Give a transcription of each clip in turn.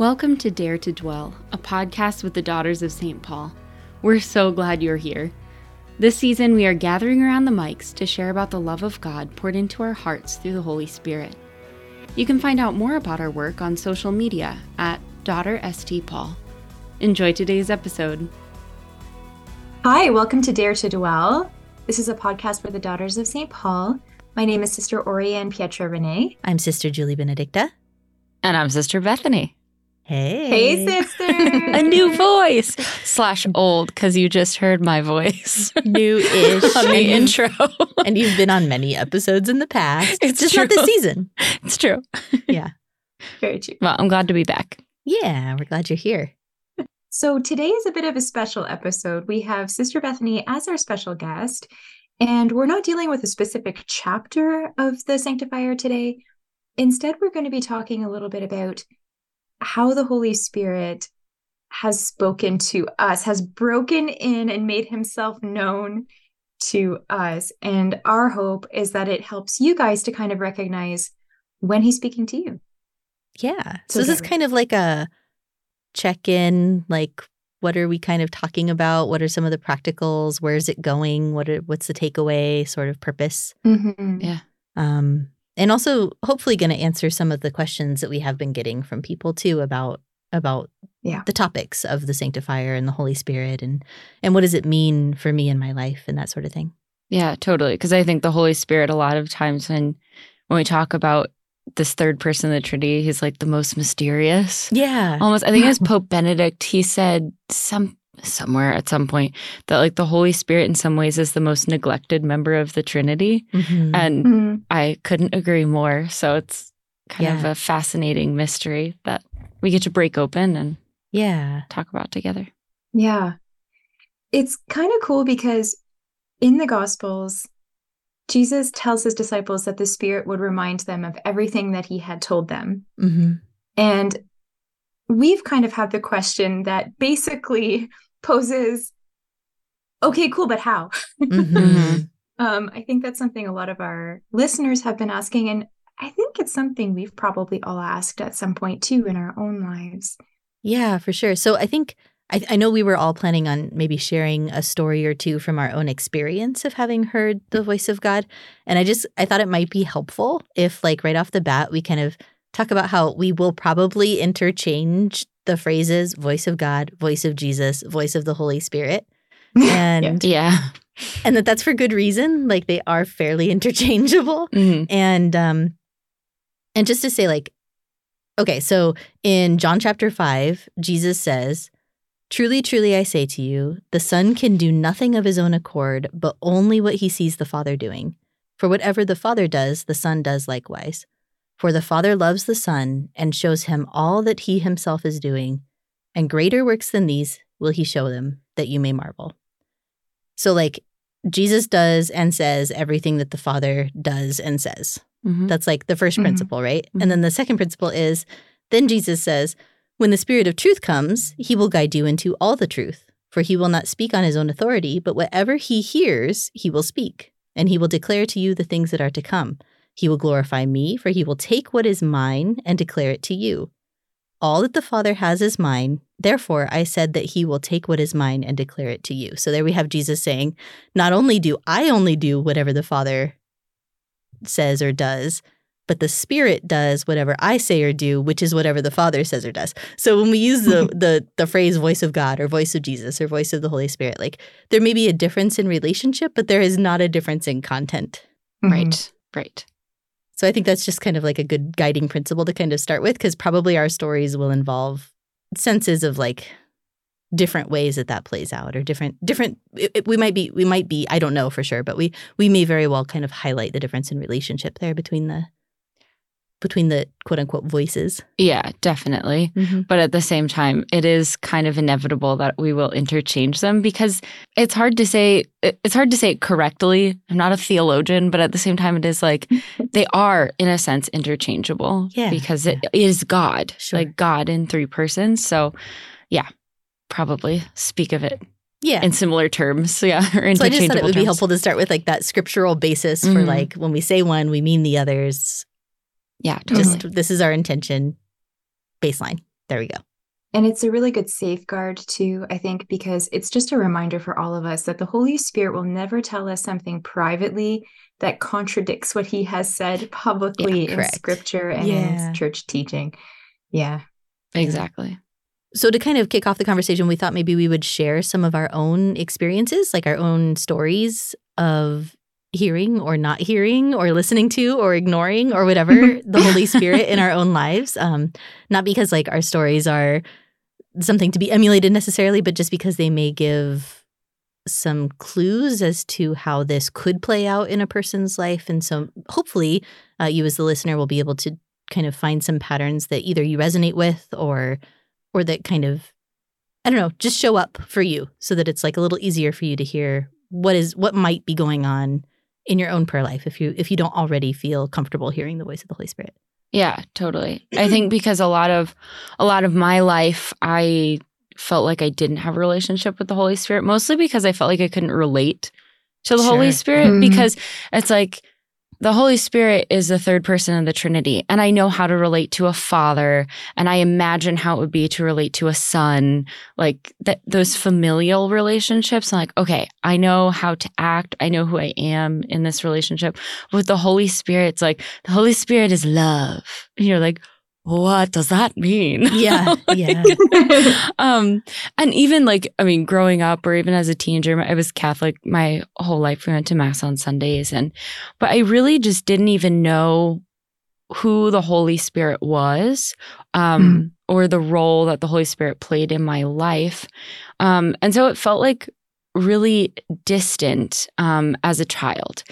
Welcome to Dare to Dwell, a podcast with the Daughters of St. Paul. We're so glad you're here. This season, we are gathering around the mics to share about the love of God poured into our hearts through the Holy Spirit. You can find out more about our work on social media at Daughter St. Paul. Enjoy today's episode. Hi, welcome to Dare to Dwell. This is a podcast for the Daughters of St. Paul. My name is Sister Orianne Pietra René. I'm Sister Julie Benedicta. And I'm Sister Bethany. Hey. Hey, sister. A new voice slash old because you just heard my voice New-ish. on the intro. and you've been on many episodes in the past. It's just not true. this season. it's true. Yeah. Very true. Well, I'm glad to be back. Yeah, we're glad you're here. So today is a bit of a special episode. We have Sister Bethany as our special guest, and we're not dealing with a specific chapter of the Sanctifier today. Instead, we're going to be talking a little bit about how the Holy Spirit has spoken to us, has broken in and made himself known to us. And our hope is that it helps you guys to kind of recognize when he's speaking to you. Yeah. So So, this is kind of like a check in, like, what are we kind of talking about? What are some of the practicals? Where is it going? What are, what's the takeaway sort of purpose? Mhm. Yeah. Um, and also hopefully going to answer some of the questions that we have been getting from people too about about Yeah. the topics of the sanctifier and the Holy Spirit and and what does it mean for me in my life and that sort of thing. Yeah, totally. Because I think the Holy Spirit, a lot of times when when we talk about this third person of the Trinity, he's like the most mysterious. Yeah. Almost, I think it was Pope Benedict. He said some somewhere at some point that like the Holy Spirit, in some ways, is the most neglected member of the Trinity, Mhm. and Mhm. I couldn't agree more. So it's kind of a fascinating mystery that we get to break open and yeah. talk about together. Yeah. It's kind of cool because in the Gospels, Jesus tells his disciples that the Spirit would remind them of everything that he had told them. hmm And we've kind of had the question that basically poses okay, cool, but how? hmm Um, I think that's something a lot of our listeners have been asking. And I think it's something we've probably all asked at some point too in our own lives. Yeah, for sure. So I think I, I know we were all planning on maybe sharing a story or two from our own experience of having heard the voice of God. And I just I thought it might be helpful if like right off the bat we kind of talk about how we will probably interchange the phrases voice of God, voice of Jesus, voice of the Holy Spirit. And Yeah. and that that's for good reason. Like they are fairly interchangeable Mhm. and um and just to say like okay so in john chapter 5 jesus says truly truly i say to you the son can do nothing of his own accord but only what he sees the father doing for whatever the father does the son does likewise for the father loves the son and shows him all that he himself is doing and greater works than these will he show them that you may marvel so like jesus does and says everything that the father does and says Mhm. that's like the 1st Mhm. principle, right? And then the second principle is then Jesus says, When the Spirit of truth comes, he will guide you into all the truth. For he will not speak on his own authority, but whatever he hears, he will speak. And he will declare to you the things that are to come. He will glorify me, for he will take what is mine and declare it to you. All that the Father has is mine. Therefore, I said that he will take what is mine and declare it to you. So there we have Jesus saying, Not only do I only do whatever the Father says or does, but the spirit does whatever I say or do, which is whatever the Father says or does. So when we use the the the phrase voice of God or voice of Jesus or voice of the Holy Spirit, like there may be a difference in relationship, but there is not a difference in content. Mhm. Right. Right. So I think that's just kind of like a good guiding principle to kind of start with because probably our stories will involve senses of like different ways that that plays out or different different it, it- we might be we might be I don't know for sure but we we may very well kind of highlight the difference in relationship there between the between the quote unquote voices. Yeah, definitely. But at the same time, it is kind of inevitable that we will interchange them because it's hard to say it's hard to say it correctly. I'm not a theologian, but at the same time it is like they are in a sense interchangeable Yeah, because it is God. Sure. Like God in three persons. So, yeah, probably speak of it Yeah. in similar terms. Yeah, or so I just thought it would be helpful to start with like that scriptural basis for Mhm. like when we say one, we mean the others. Yeah, totally. Just this is our intention baseline. There we go. And it's a really good safeguard, too, I think, because it's just a reminder for all of us that the Holy Spirit will never tell us something privately that contradicts what he has said publicly Yeah, in scripture and Yeah. in church teaching. Yeah. Exactly. So, to kind of kick off the conversation, we thought maybe we would share some of our own experiences, like our own stories of hearing or not hearing or listening to or ignoring or whatever the Holy Spirit in our own lives. Um, not because like our stories are something to be emulated necessarily, but just because they may give some clues as to how this could play out in a person's life. And so, hopefully, uh, you as the listener will be able to kind of find some patterns that either you resonate with or or that kind of I don't know, just show up for you so that it's like a little easier for you to hear what is what might be going on in your own prayer life if you if you don't already feel comfortable hearing the voice of the Holy Spirit. Yeah, totally. I think because a lot of a lot of my life I felt like I didn't have a relationship with the Holy Spirit, mostly because I felt like I couldn't relate to the Holy Sure. Spirit Mhm. because it's like the Holy Spirit is the third person of the Trinity, and I know how to relate to a father, and I imagine how it would be to relate to a son, like those familial relationships. I'm like, okay, I know how to act, I know who I am in this relationship. With the Holy Spirit, it's like the Holy Spirit is love, and you're like, what does that mean? Yeah, Like, yeah. um, and even like, I mean, growing up or even as a teenager, I was Catholic my whole life. We went to mass on Sundays, and but I really just didn't even know who the Holy Spirit was, um, or the role that the Holy Spirit played in my life, um, and so it felt like really distant um, as a child.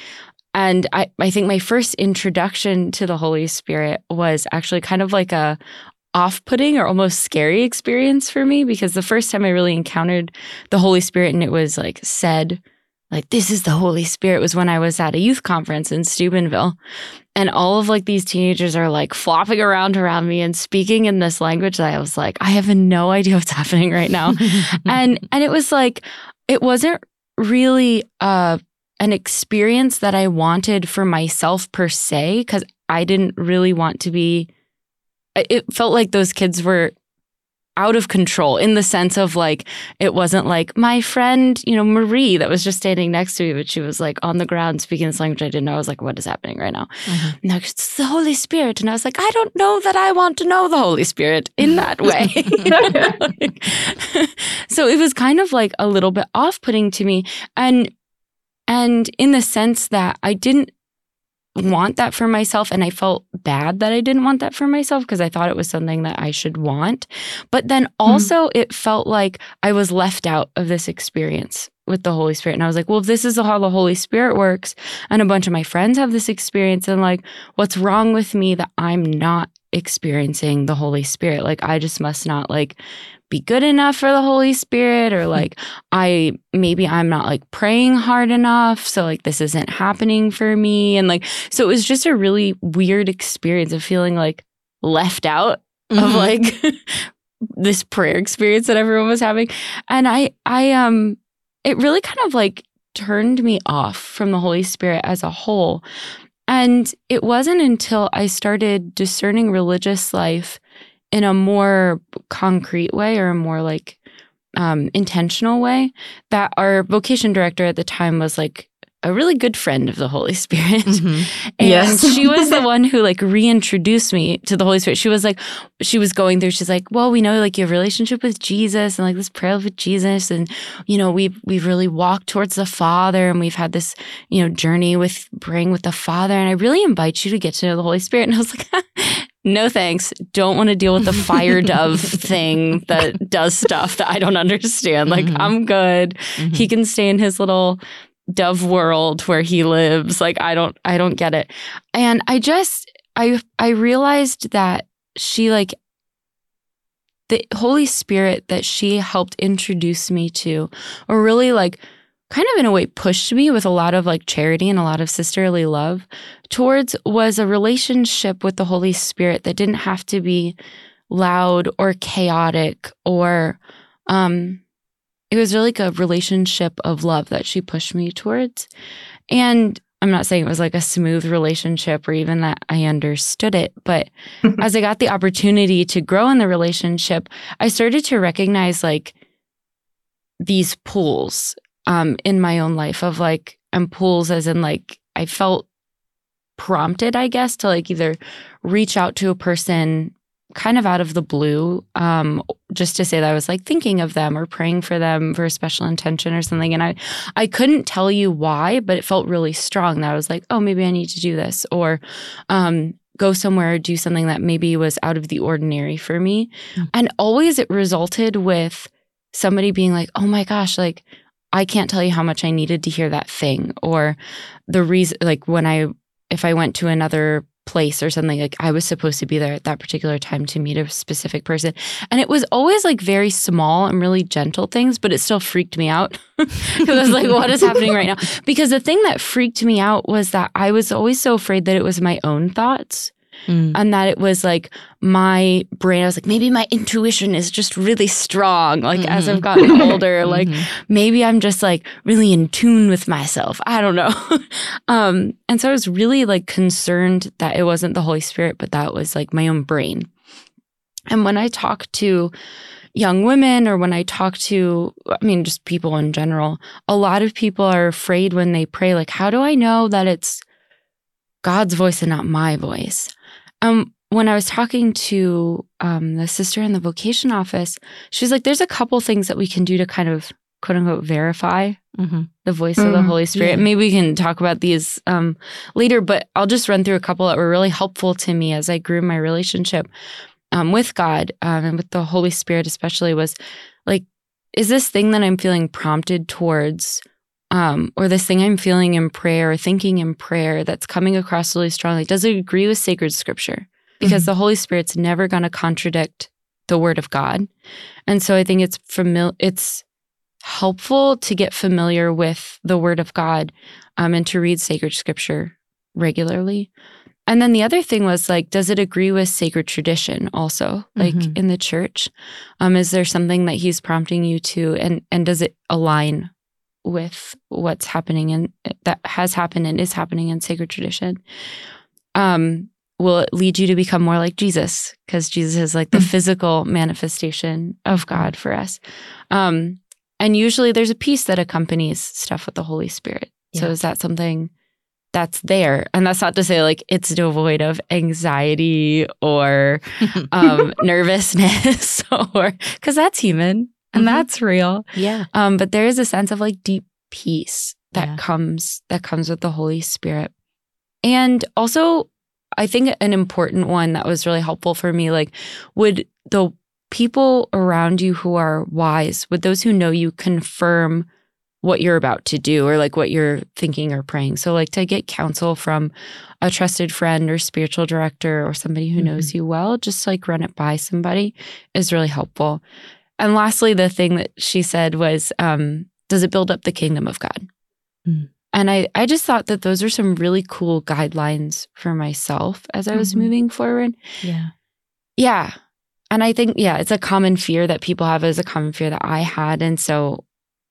And I, I think my first introduction to the Holy Spirit was actually kind of like a off-putting or almost scary experience for me because the first time I really encountered the Holy Spirit and it was like said like this is the Holy Spirit was when I was at a youth conference in Steubenville. And all of like these teenagers are like flopping around around me and speaking in this language that I was like I have no idea what's happening right now. And and it was like it wasn't really uh an experience that I wanted for myself per se cuz I didn't really want to be it felt like those kids were out of control in the sense of like it wasn't like my friend you know marie that was just standing next to me but she was like on the ground speaking this language i didn't know. I was like what is happening right now? Mm-hmm. No it's the holy spirit. And i was like i don't know that i want to know the holy spirit in that way. Like, so it was kind of like a little bit off-putting to me. And and in the sense that i didn't want that for myself and I felt bad that I didn't want that for myself because I thought it was something that I should want. But then hmm. also it felt like I was left out of this experience with the Holy Spirit. And I was like, well, if this is how the Holy Spirit works, and a bunch of my friends have this experience, and like, what's wrong with me that I'm not experiencing the Holy Spirit? Like, I just must not like be good enough for the Holy Spirit, or like, I maybe I'm not like praying hard enough. So, like, this isn't happening for me. And like, so it was just a really weird experience of feeling like left out of Mhm. like this prayer experience that everyone was having and i i um it really kind of like turned me off from the holy spirit as a whole and it wasn't until i started discerning religious life in a more concrete way or a more like um, intentional way that our vocation director at the time was like a really good friend of the holy spirit Mhm. and Yes. she was the one who like reintroduced me to the Holy Spirit. She was like, she was going through, she's like, well, we know like your relationship with Jesus and like this prayer with Jesus. And, you know, we've, we've really walked towards the Father and we've had this, you know, journey with praying with the Father. And I really invite you to get to know the Holy Spirit. And I was like, no thanks. Don't want to deal with the fire dove thing that does stuff that I don't understand. Like, Mhm. I'm good Mhm. he can stay in his little dove world where he lives like i don't i don't get it and i just i i realized that she like the holy spirit that she helped introduce me to or really like kind of in a way pushed me with a lot of like charity and a lot of sisterly love towards was a relationship with the holy spirit that didn't have to be loud or chaotic or um it was really like a relationship of love that she pushed me towards. And I'm not saying it was like a smooth relationship or even that I understood it, but as I got the opportunity to grow in the relationship, I started to recognize like these pulls um, in my own life of like, and pulls as in like, I felt prompted, I guess, to like either reach out to a person kind of out of the blue, um, just to say that I was like thinking of them or praying for them for a special intention or something. And I, I couldn't tell you why, but it felt really strong that I was like, oh, maybe I need to do this or, um, go somewhere or do something that maybe was out of the ordinary for me. Mm-hmm. And always it resulted with somebody being like, oh my gosh, like, I can't tell you how much I needed to hear that thing or the reason, like when I, if I went to another place or something like I was supposed to be there at that particular time to meet a specific person. And it was always like very small and really gentle things, but it still freaked me out. Because was like, what is happening right now? Because the thing that freaked me out was that I was always so afraid that it was my own thoughts. Mm. And that it was like my brain, I was like, maybe my intuition is just really strong. Like mm-hmm. as I've gotten older, mm-hmm. like maybe I'm just like really in tune with myself. I don't know. um, and so I was really like concerned that it wasn't the Holy Spirit, but that was like my own brain. And when I talk to young women or when I talk to, I mean, just people in general, a lot of people are afraid when they pray, like, how do I know that it's God's voice and not my voice? Um, when I was talking to um, the sister in the vocation office, she was like, there's a couple things that we can do to kind of quote unquote verify mm-hmm. the voice mm-hmm. of the mm-hmm. Holy Spirit. Yeah. Maybe we can talk about these um, later, but I'll just run through a couple that were really helpful to me as I grew my relationship um, with God um, and with the Holy Spirit, especially was like, is this thing that I'm feeling prompted towards um, or this thing I'm feeling in prayer or thinking in prayer that's coming across really strongly, does it agree with sacred scripture? Because mm-hmm. the Holy Spirit's never going to contradict the word of God. And so I think it's familiar, it's helpful to get familiar with the word of God um, and to read sacred scripture regularly. And then the other thing was like, does it agree with sacred tradition also, like mm-hmm. in the church? Um, is there something that he's prompting you to, and and does it align with what's happening and that has happened and is happening in sacred tradition um, will it lead you to become more like jesus? Because jesus is like the mm. physical manifestation of god for us. Um, and usually there's a peace that accompanies stuff with the holy spirit. Yeah. so is that something that's there? And that's not to say like it's devoid of anxiety or um, nervousness or because that's human and mm-hmm. that's real. Yeah. Um, but there is a sense of like deep peace that yeah. comes that comes with the Holy Spirit. And also I think an important one that was really helpful for me, like would the people around you who are wise, would those who know you confirm what you're about to do or like what you're thinking or praying. So like to get counsel from a trusted friend or spiritual director or somebody who mm-hmm. knows you well, just like run it by somebody is really helpful. And lastly, the thing that she said was, um, does it build up the kingdom of God? Mm. And I, I just thought that those are some really cool guidelines for myself as I was mm-hmm. moving forward. Yeah. Yeah. And I think, yeah, it's a common fear that people have, is a common fear that I had. And so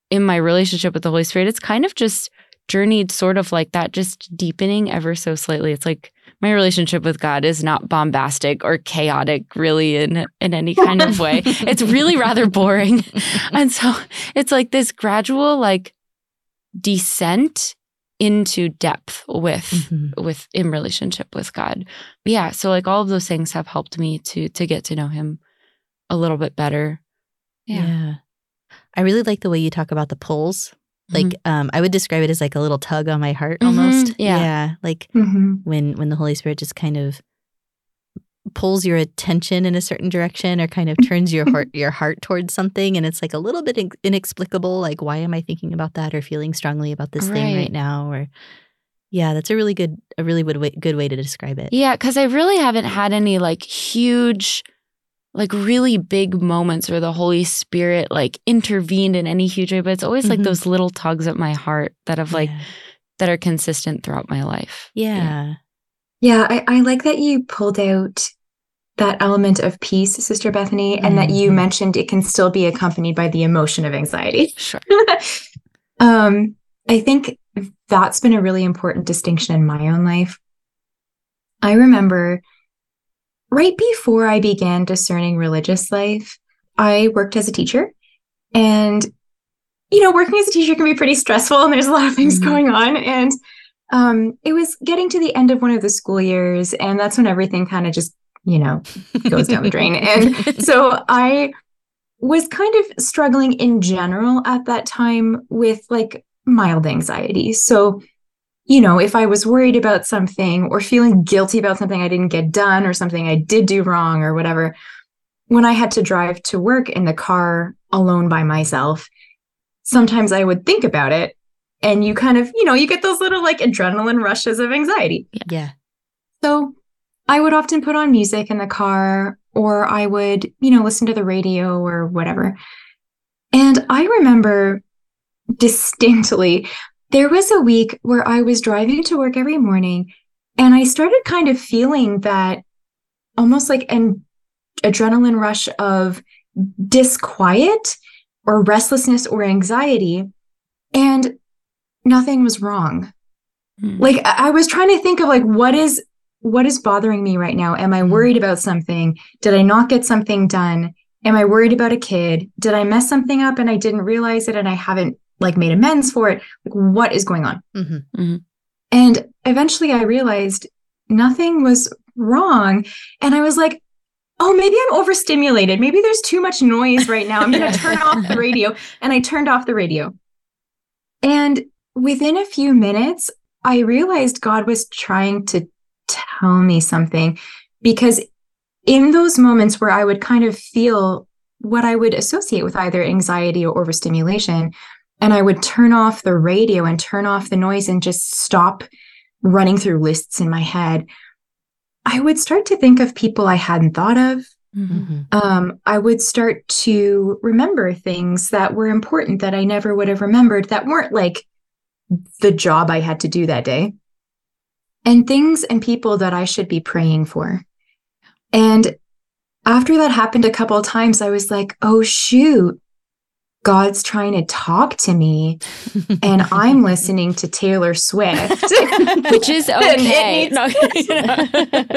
in my relationship with the Holy Spirit, it's kind of just journeyed sort of like that, just deepening ever so slightly. It's like my relationship with God is not bombastic or chaotic really in in any kind of way. it's really rather boring. and so it's like this gradual like descent into depth with mm-hmm. with in relationship with God. Yeah, so like all of those things have helped me to to get to know him a little bit better. Yeah. yeah. I really like the way you talk about the pulls like mm-hmm. um i would describe it as like a little tug on my heart mm-hmm. almost yeah yeah like mm-hmm. when when the holy spirit just kind of pulls your attention in a certain direction or kind of turns your heart your heart towards something and it's like a little bit inexplicable like why am i thinking about that or feeling strongly about this right. thing right now or yeah that's a really good a really good way, good way to describe it yeah because i really haven't had any like huge like really big moments where the Holy Spirit like intervened in any huge way, but it's always mm-hmm. like those little tugs at my heart that have like yeah. that are consistent throughout my life. Yeah. Yeah, I, I like that you pulled out that element of peace, Sister Bethany, mm-hmm. and that you mm-hmm. mentioned it can still be accompanied by the emotion of anxiety. Sure. um, I think that's been a really important distinction in my own life. I remember right before I began discerning religious life, I worked as a teacher. And, you know, working as a teacher can be pretty stressful and there's a lot of things mm-hmm. going on. And um, it was getting to the end of one of the school years. And that's when everything kind of just, you know, goes down the drain. And so I was kind of struggling in general at that time with like mild anxiety. So, you know, if I was worried about something or feeling guilty about something I didn't get done or something I did do wrong or whatever, when I had to drive to work in the car alone by myself, sometimes I would think about it and you kind of, you know, you get those little like adrenaline rushes of anxiety. Yeah. So I would often put on music in the car or I would, you know, listen to the radio or whatever. And I remember distinctly there was a week where I was driving to work every morning and I started kind of feeling that almost like an adrenaline rush of disquiet or restlessness or anxiety. And nothing was wrong. Mm. Like I was trying to think of like what is what is bothering me right now? Am I hmm. worried about something? Did I not get something done? Am I worried about a kid? Did I mess something up and I didn't realize it and I haven't like made amends for it? Like what is going on? Mm-hmm. Mm-hmm. And eventually I realized nothing was wrong. And I was like, oh, maybe I'm overstimulated. Maybe there's too much noise right now. I'm going to turn off the radio. And I turned off the radio. And within a few minutes, I realized God was trying to tell me something because in those moments where I would kind of feel what I would associate with either anxiety or overstimulation, and I would turn off the radio and turn off the noise and just stop running through lists in my head, I would start to think of people I hadn't thought of. Mm-hmm. Um, I would start to remember things that were important that I never would have remembered that weren't like the job I had to do that day and things and people that I should be praying for. And after that happened a couple of times, I was like, oh, shoot, God's trying to talk to me and I'm listening to Taylor Swift, which is okay. Needs, no,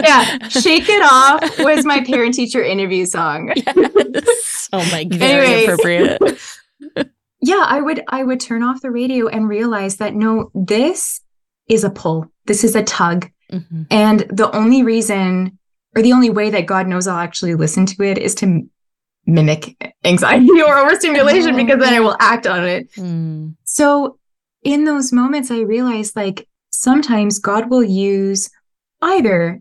yeah, Shake It Off was my parent teacher interview song. Yes. Oh my god, very appropriate. yeah, I would I would turn off the radio and realize that no, this is a pull. This is a tug. Mm-hmm. And the only reason or the only way that God knows I'll actually listen to it is to mimic anxiety or overstimulation because then I will act on it. Mm. So in those moments, I realized like sometimes God will use either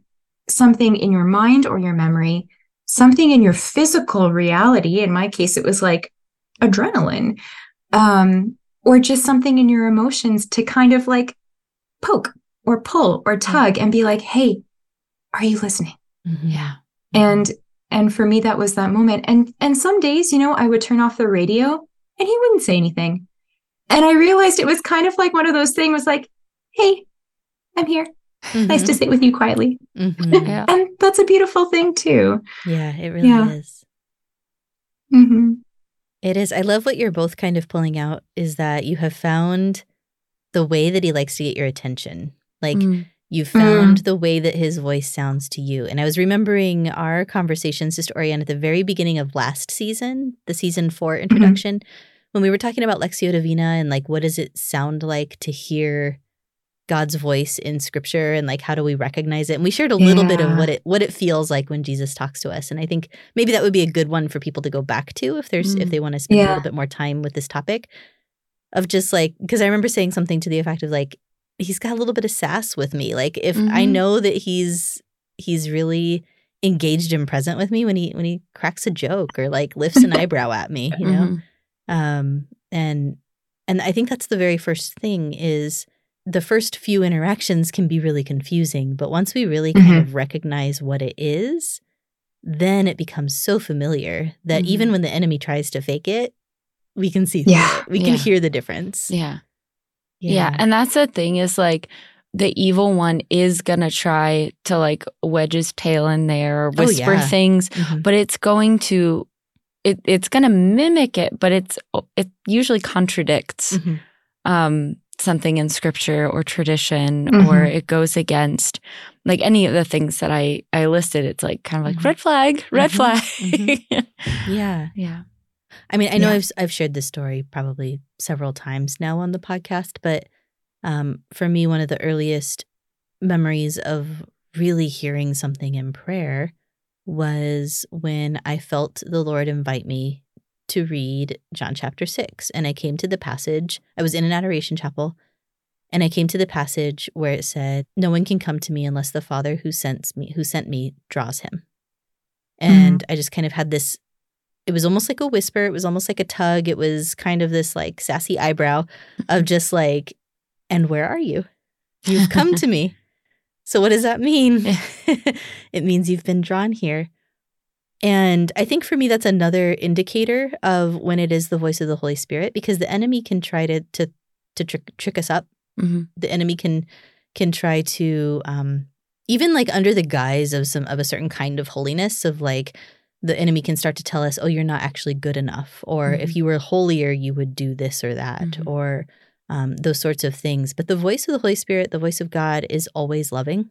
something in your mind or your memory, something in your physical reality. In my case, it was like adrenaline, um, or just something in your emotions to kind of like poke or pull or tug and be like, hey, are you listening? Mm-hmm. Yeah. And and for me that was that moment. And and some days, you know, I would turn off the radio and he wouldn't say anything. And I realized it was kind of like one of those things was like, hey, I'm here. Mm-hmm. Nice to sit with you quietly. Mm-hmm, yeah. and that's a beautiful thing too. Yeah, it really yeah. is. Mm-hmm. It is. I love what you're both kind of pulling out is that you have found the way that he likes to get your attention. Like mm. You found mm. the way that his voice sounds to you. And I was remembering our conversation, Sister Orianne, at the very beginning of last season, the season four mm-hmm. introduction, mm-hmm. when we were talking about Lectio Divina and like what does it sound like to hear God's voice in scripture and like how do we recognize it? And we shared a little yeah. bit of what it what it feels like when Jesus talks to us. And I think maybe that would be a good one for people to go back to if there's mm. if they want to spend yeah. a little bit more time with this topic of just like because I remember saying something to the effect of like he's got a little bit of sass with me. Like if mm-hmm. I know that he's he's really engaged and present with me when he when he cracks a joke or like lifts an eyebrow at me, you know. Mm-hmm. Um and and I think that's the very first thing is the first few interactions can be really confusing, but once we really kind mm-hmm. of recognize what it is, then it becomes so familiar that even mm-hmm. when the enemy tries to fake it, we can see yeah. It. We can yeah. hear the difference. Yeah. Yeah. Yeah. And that's the thing is like the evil one is going to try to like wedge his tail in there or oh, whisper oh, yeah. things, mm-hmm. but it's going to it it's going to mimic it, but it's it usually contradicts. Mm-hmm. Um something in scripture or tradition Mhm. or it goes against like any of the things that I I listed it's like kind of like Mhm. red flag red Mhm. flag Yeah. yeah I mean, I know Yeah. I've I've shared this story probably several times now on the podcast, but um, for me, one of the earliest memories of really hearing something in prayer was when I felt the Lord invite me to read John chapter six, and I came to the passage. I was in an adoration chapel, and I came to the passage where it said, "No one can come to me unless the Father who sent me who sent me draws him." And I just kind of had this it was almost like a whisper it was almost like a tug it was kind of this like sassy eyebrow of just like and where are you? You've come to me. So what does that mean? It means you've been drawn here. And i think for me that's another indicator of when it is the voice of the holy spirit because the enemy can try to to to trick, trick us up. Mhm. the enemy can can try to um even like under the guise of some of a certain kind of holiness of like the enemy can start to tell us oh you're not actually good enough or if Mhm. you were holier you would do this or that Mhm. or um, those sorts of things but the voice of the holy spirit the voice of god is always loving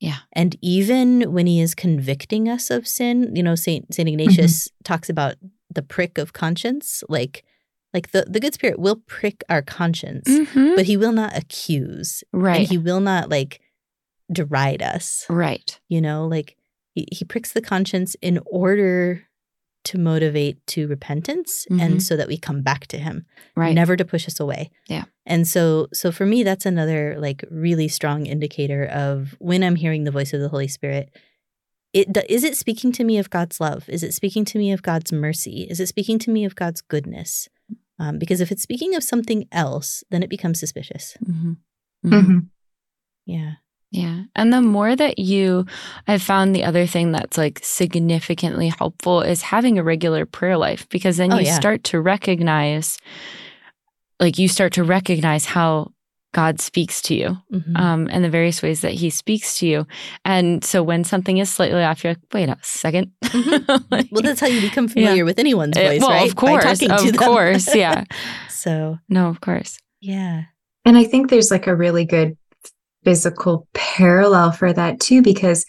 Yeah. and even when he is convicting us of sin you know saint saint ignatius talks about the prick of conscience like like the, the good spirit will prick our conscience Mhm. but he will not accuse right and he will not like deride us right you know like he, he pricks the conscience in order to motivate to repentance Mhm. and so that we come back to him right never to push us away Yeah. and so so for me that's another like really strong indicator of when i'm hearing the voice of the holy spirit it do- is it speaking to me of god's love is it speaking to me of god's mercy is it speaking to me of god's goodness um, because if it's speaking of something else then it becomes suspicious Mhm. Mm-hmm. Mhm. Mhm. yeah Yeah. And the more that you, I've found the other thing that's like significantly helpful is having a regular prayer life because then Oh, you yeah. start to recognize, like, you start to recognize how God speaks to you Mhm. um, and the various ways that he speaks to you. And so when something is slightly off, you're like, wait a 2nd Like, Well, that's how you become familiar with anyone's eh, voice, well, right? of course. By talking Of to them. course. Yeah. so, No, of course. yeah. And I think there's like a really good physical parallel for that too, because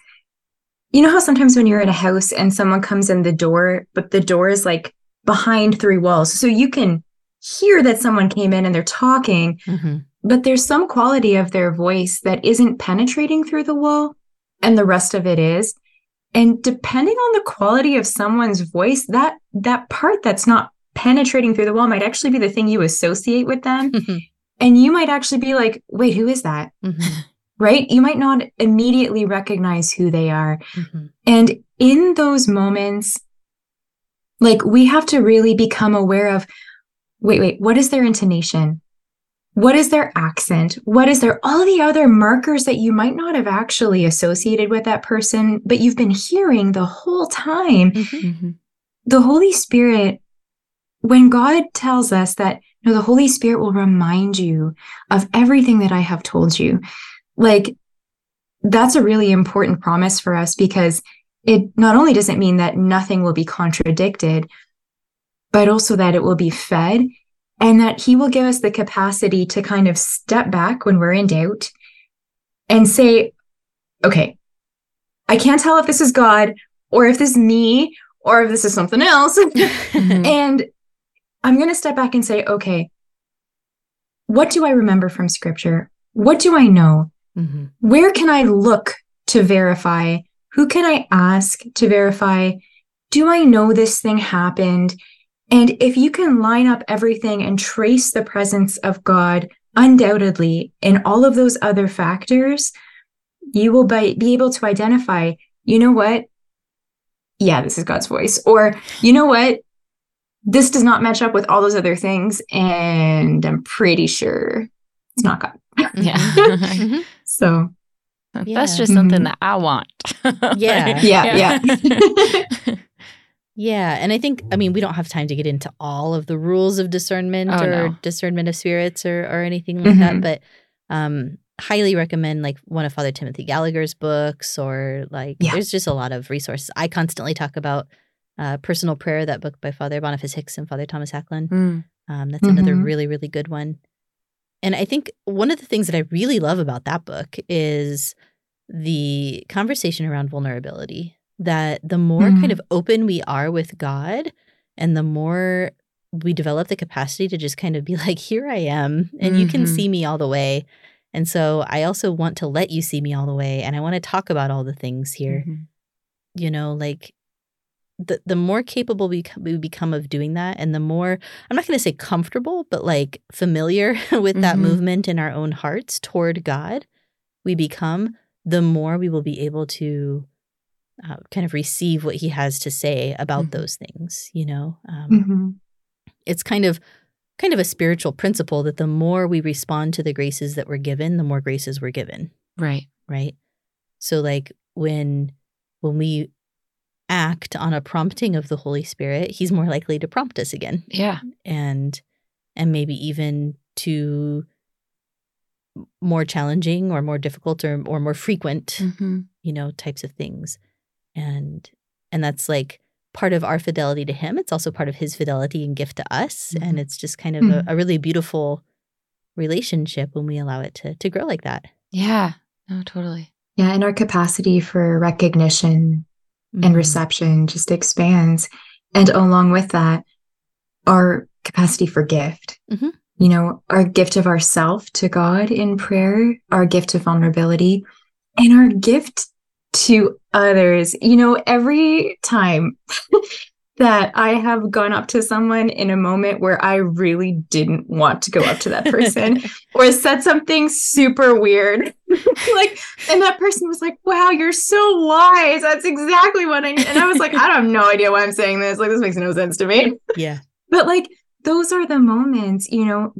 you know how sometimes when you're in a house and someone comes in the door, but the door is like behind three walls. So you can hear that someone came in and they're talking, Mhm. but there's some quality of their voice that isn't penetrating through the wall and the rest of it is. And depending on the quality of someone's voice, that that part that's not penetrating through the wall might actually be the thing you associate with them. Mhm. And you might actually be like, wait, who is that? Mhm. Right? You might not immediately recognize who they are. Mhm. And in those moments, like we have to really become aware of wait, wait, what is their intonation? What is their accent? What is their all the other markers that you might not have actually associated with that person, but you've been hearing the whole time? Mhm. Mhm. the Holy Spirit, when God tells us that, no, the Holy Spirit will remind you of everything that I have told you, like that's a really important promise for us because it not only does it mean that nothing will be contradicted, but also that it will be fed and that He will give us the capacity to kind of step back when we're in doubt and say, okay, I can't tell if this is God or if this is me or if this is something else. Mhm. and I'm going to step back and say, okay, what do I remember from scripture? What do I know? Mhm. Where can I look to verify? Who can I ask to verify? Do I know this thing happened? And if you can line up everything and trace the presence of God undoubtedly in all of those other factors, you will be able to identify, you know what? Yeah, this is God's voice. Or, you know what? This does not match up with all those other things. And I'm pretty sure it's not God. Yeah. Mhm. So, That's Yeah. just something Mhm. that I want. Yeah. yeah, yeah. Yeah, and I think I mean we don't have time to get into all of the rules of discernment Oh, or no. discernment of spirits or or anything like that, Mhm. but um highly recommend like one of Father Timothy Gallagher's books or like Yeah. there's just a lot of resources. I constantly talk about uh, Personal Prayer, that book by Father Boniface Hicks and Father Thomas Acklin. Mm. Um, that's another Mhm. really really good one. and I think one of the things that I really love about that book is the conversation around vulnerability. That the more Mm. kind of open we are with God, and the more we develop the capacity to just kind of be like, here I am, and you can Mhm. see me all the way. And so I also want to let you see me all the way. And I want to talk about all the things here. Mhm. You know, like the the more capable we, become- we become of doing that, and the more I'm not going to say comfortable, but like familiar with that Mhm. movement in our own hearts toward God, we become, the more we will be able to uh, kind of receive what He has to say about Mhm. those things. You know, um, Mhm. it's kind of kind of a spiritual principle that the more we respond to the graces that we're given, the more graces we're given Right. right so like when when we act on a prompting of the holy spirit he's more likely to prompt us again Yeah. and and maybe even to more challenging or more difficult or, or more frequent Mm-hmm. you know types of things and and that's like part of our fidelity to him it's also part of his fidelity and gift to us and Mhm. it's just kind of a, a really beautiful relationship when we allow it to to grow like that Yeah. No, totally. Yeah, and our capacity for recognition and Mhm. reception just expands. And along with that, our capacity for gift. Mhm. You know, our gift of ourself to God in prayer, our gift of vulnerability, and our gift to others. You know, every time that I have gone up to someone in a moment where I really didn't want to go up to that person or said something super weird, like, and that person was like, wow, you're so wise. That's exactly what I need. And I was like, I have no idea why I'm saying this. Like, this makes no sense to me. yeah But like, those are the moments, you know,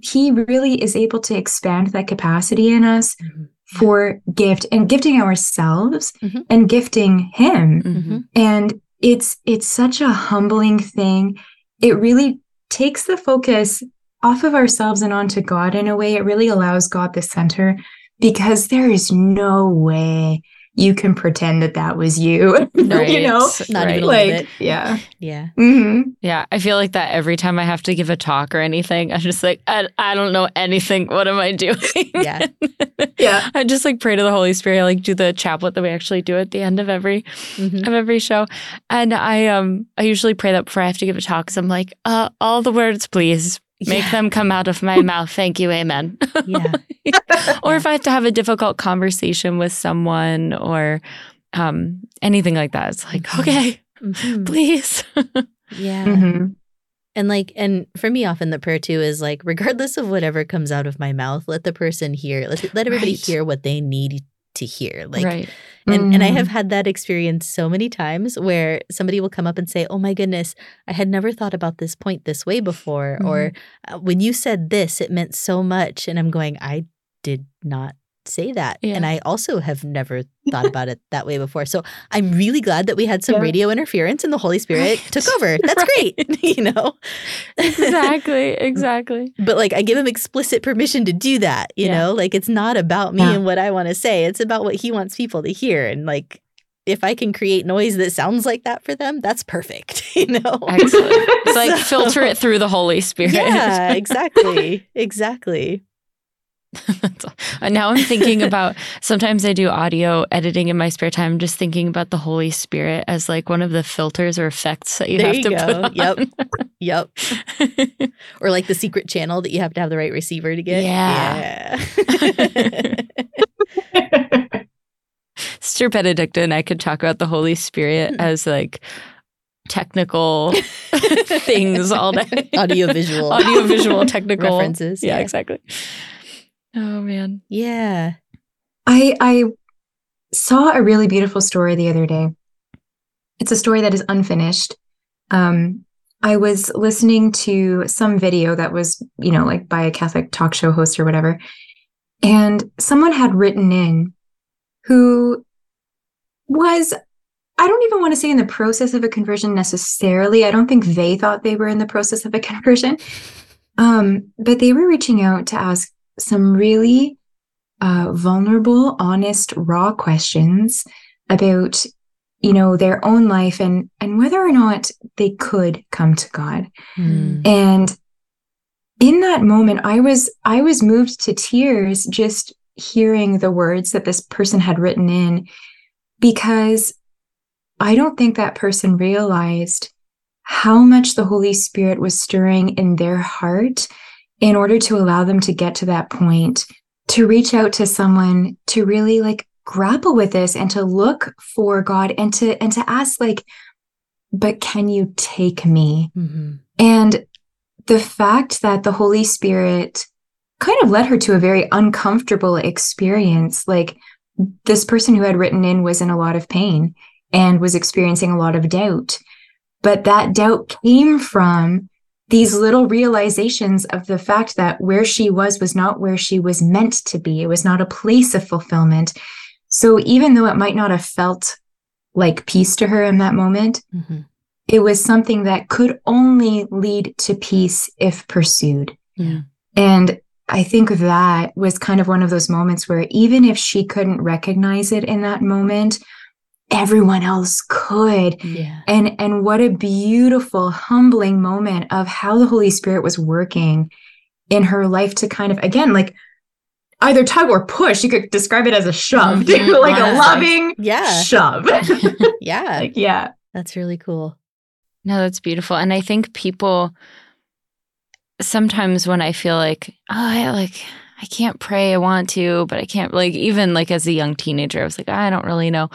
he really is able to expand that capacity in us Mhm. for gift and gifting ourselves Mhm. and gifting him Mm-hmm. and it's it's such a humbling thing. It really takes the focus off of ourselves and onto god in a way. It really allows god the center because there is no way you can pretend that that was you you know Not right. even a little like bit. yeah yeah hmm Yeah, I feel like that every time I have to give a talk or anything. I'm just like, I, I don't know anything. What am I doing? Yeah. Yeah. I just like pray to the Holy Spirit. I like do the chaplet that we actually do at the end of every Mhm. of every show, and I um I usually pray that before I have to give a talk. Cause I'm like, uh, all the words, please make Yeah. them come out of my mouth. Thank you, Amen. yeah or if I have to have a difficult conversation with someone or um anything like that, it's like, Mhm. okay, Mhm. please. yeah hmm and like and for me often the prayer too is like regardless of whatever comes out of my mouth let the person hear let, let everybody Right. hear what they need to hear like right. And and I Mm. have had that experience so many times where somebody will come up and say, "Oh my goodness, I had never thought about this point this way before," or Mm-hmm. uh, "When you said this, it meant so much." And I'm going, "I did not say that." And I also have never thought about it that way before. So I'm really glad that we had some Yeah. radio interference and the Holy Spirit Right. took over. That's great, you know. Exactly. Mm. Exactly. But like I give him explicit permission to do that, you Yeah. know? Like it's not about me Yeah. and what I want to say. It's about what he wants people to hear. And like if I can create noise that sounds like that for them, that's perfect, you know? Excellent. It's like So- filter it through the Holy Spirit. Yeah, exactly. exactly. and now I'm thinking about sometimes I do audio editing in my spare time, just thinking about the Holy Spirit as like one of the filters or effects that you There have you to go. put on. Yep. Yep. Or like the secret channel that you have to have the right receiver to get. Yeah. Yeah. Sister Benedicta and I could talk about the Holy Spirit Hmm. as like technical things all day. Audiovisual. Audiovisual technical References. Yeah, exactly. Oh man. Yeah. I I saw a really beautiful story the other day. It's a story that is unfinished. Um, I was listening to some video that was, you know, like by a Catholic talk show host or whatever, and someone had written in who was I don't even want to say in the process of a conversion necessarily. I don't think they thought they were in the process of a conversion. Um, but they were reaching out to ask some really uh, vulnerable, honest, raw questions about, you know, their own life and and whether or not they could come to God. Mm. And in that moment I was I was moved to tears just hearing the words that this person had written in because I don't think that person realized how much the Holy Spirit was stirring in their heart in order to allow them to get to that point, to reach out to someone to really like grapple with this and to look for God and to and to ask like but can you take me? Mm-hmm. And the fact that the Holy Spirit kind of led her to a very uncomfortable experience like this person who had written in was in a lot of pain and was experiencing a lot of doubt but that doubt came from these little realizations of the fact that where she was was not where she was meant to be. It was not a place of fulfillment. So even though it might not have felt like peace to her in that moment, mm-hmm. it was something that could only lead to peace if pursued. Yeah. And I think that was kind of one of those moments where even if she couldn't recognize it in that moment, everyone else could yeah. and and what a beautiful humbling moment of how the holy spirit was working in her life to kind of again like either tug or push you could describe it as a shove mm-hmm. like a loving yeah shove yeah like, yeah that's really cool no that's beautiful and i think people sometimes when i feel like oh i like I can't pray. I want to, but I can't. Like, even like as a young teenager, I was like, I don't really know.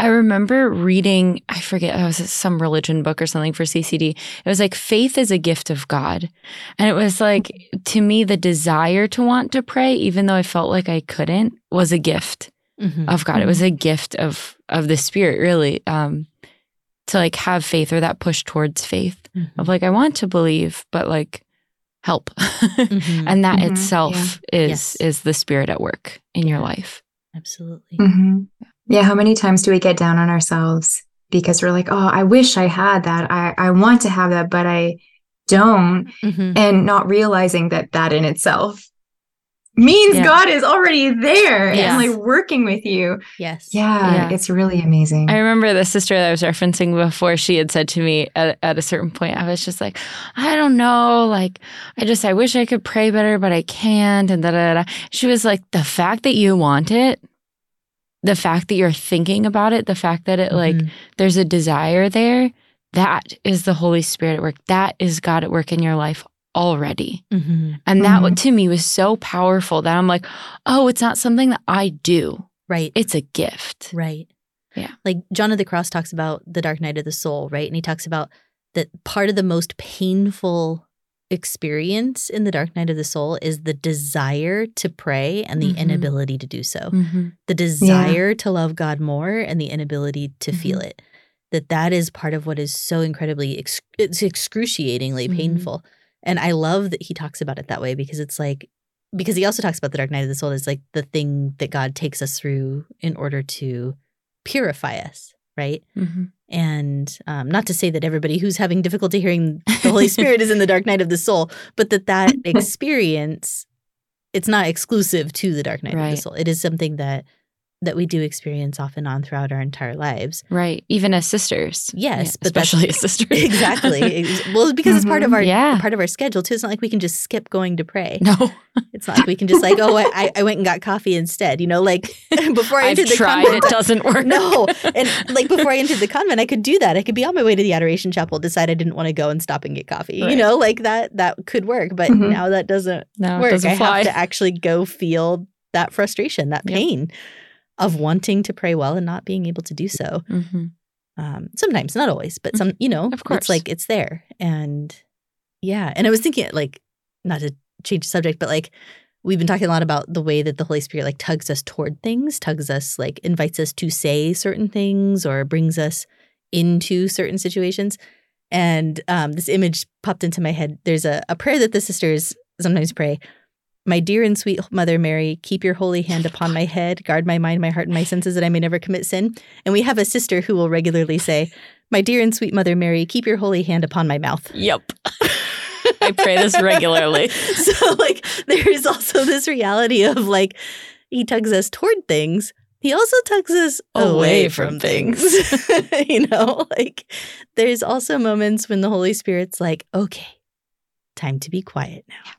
I remember reading, I forget, it was some religion book or something for CCD. It was like, faith is a gift of God. And it was like, to me, the desire to want to pray, even though I felt like I couldn't, was a gift mm-hmm. of God. Mm-hmm. It was mm-hmm. a gift of of the Spirit, really, um, to like have faith or that push towards faith mm-hmm. of like, I want to believe, but like, help. Mm-hmm. and that mm-hmm. itself yeah. is yes. is the Spirit at work in yeah. your life. Absolutely. Yeah, how many times do we get down on ourselves because we're like, oh, I wish I had that. I, I want to have that, but I don't. Mm-hmm. And not realizing that that in itself means yeah. God is already there yes. and like working with you. Yes. Yeah, yeah, it's really amazing. I remember the sister that I was referencing before, she had said to me at, at a certain point, I was just like, I don't know. Like, I just, I wish I could pray better, but I can't. And da da da. She was like, the fact that you want it the fact that you're thinking about it, the fact that it like mm-hmm. there's a desire there, that is the Holy Spirit at work. That is God at work in your life already. Mm-hmm. And that mm-hmm. to me was so powerful that I'm like, oh, it's not something that I do. Right. It's a gift. Right. Yeah. Like John of the Cross talks about the dark night of the soul, right? And he talks about that part of the most painful experience in the dark night of the soul is the desire to pray and the mm-hmm. inability to do so. Mm-hmm. The desire yeah. to love God more and the inability to mm-hmm. feel it. That that is part of what is so incredibly ex- it's excruciatingly mm-hmm. painful. And I love that he talks about it that way because it's like because he also talks about the dark night of the soul as like the thing that God takes us through in order to purify us, right? And um, not to say that everybody who's having difficulty hearing the Holy Spirit is in the dark night of the soul, but that that experience, it's not exclusive to the dark night right. of the soul. It is something that that we do experience off and on throughout our entire lives. Right. Even as sisters. Yes. Yeah, but especially as sisters. exactly. Well, because mm-hmm. it's part of mm-hmm. our yeah. part of our schedule too. It's not like we can just skip going to pray. No. It's not like we can just like, oh, I, I went and got coffee instead. You know, like before I entered the tried, convent. It doesn't work. No. And like before I entered the convent, I could do that. I could be on my way to the adoration chapel, decide I didn't want to go and stop and get coffee. Right. You know, like that that could work. But mm-hmm. now that doesn't no, work. Doesn't I have to actually go feel that frustration, that pain. Yep of wanting to pray well and not being able to do so. Mm-hmm. Um, sometimes, not always, but some, you know, of course. it's like it's there. And yeah. And I was thinking, like, not to change the subject, but like, we've been talking a lot about the way that the Holy Spirit like tugs us toward things, tugs us, like, invites us to say certain things or brings us into certain situations. And um, this image popped into my head. There's a, a prayer that the sisters sometimes pray my dear and sweet Mother Mary, keep your holy hand upon my head, guard my mind, my heart, and my senses that I may never commit sin. And we have a sister who will regularly say, My dear and sweet Mother Mary, keep your holy hand upon my mouth. Yep. I pray this regularly. so, like, there is also this reality of like, he tugs us toward things. He also tugs us away, away from, from things. you know, like, there's also moments when the Holy Spirit's like, okay, time to be quiet now.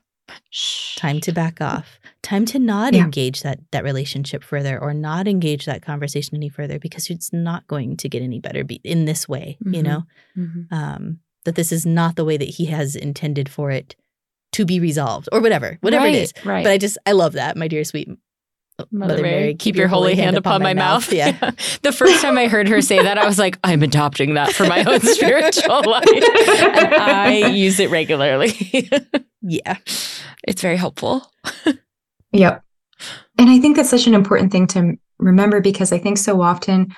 Shh. Time to back off. Time to not Yeah. engage that that relationship further or not engage that conversation any further because it's not going to get any better be- in this way, you Mhm. know? Mhm. Um, that this is not the way that he has intended for it to be resolved or whatever, whatever right, it is. Right. But I just, I love that, my dear sweet Mother, Mary, keep, your holy hand upon my mouth. Yeah. the first time I heard her say that, I was like, I'm adopting that for my own spiritual life. And I use it regularly. yeah. it's very helpful. Yep. And I think that's such an important thing to remember because I think so often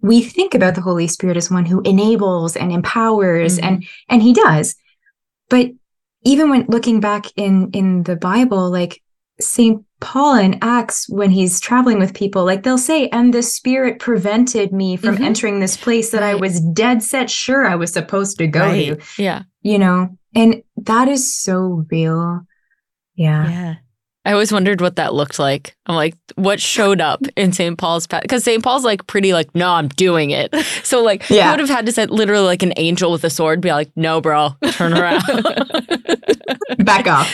we think about the Holy Spirit as one who enables and empowers mm-hmm. and and he does. But even when looking back in in the Bible like St. Paul in Acts when he's traveling with people like they'll say and the spirit prevented me from Mhm. entering this place that I was dead set sure I was supposed to go Right. to, Yeah. you know. And that is so real. Yeah. Yeah. I always wondered what that looked like. I'm like, what showed up in St. Paul's path? Because St. Paul's like pretty like, no, I'm doing it. So like, Yeah. you would have had to say literally like an angel with a sword, be like, no, bro, turn around. Back off.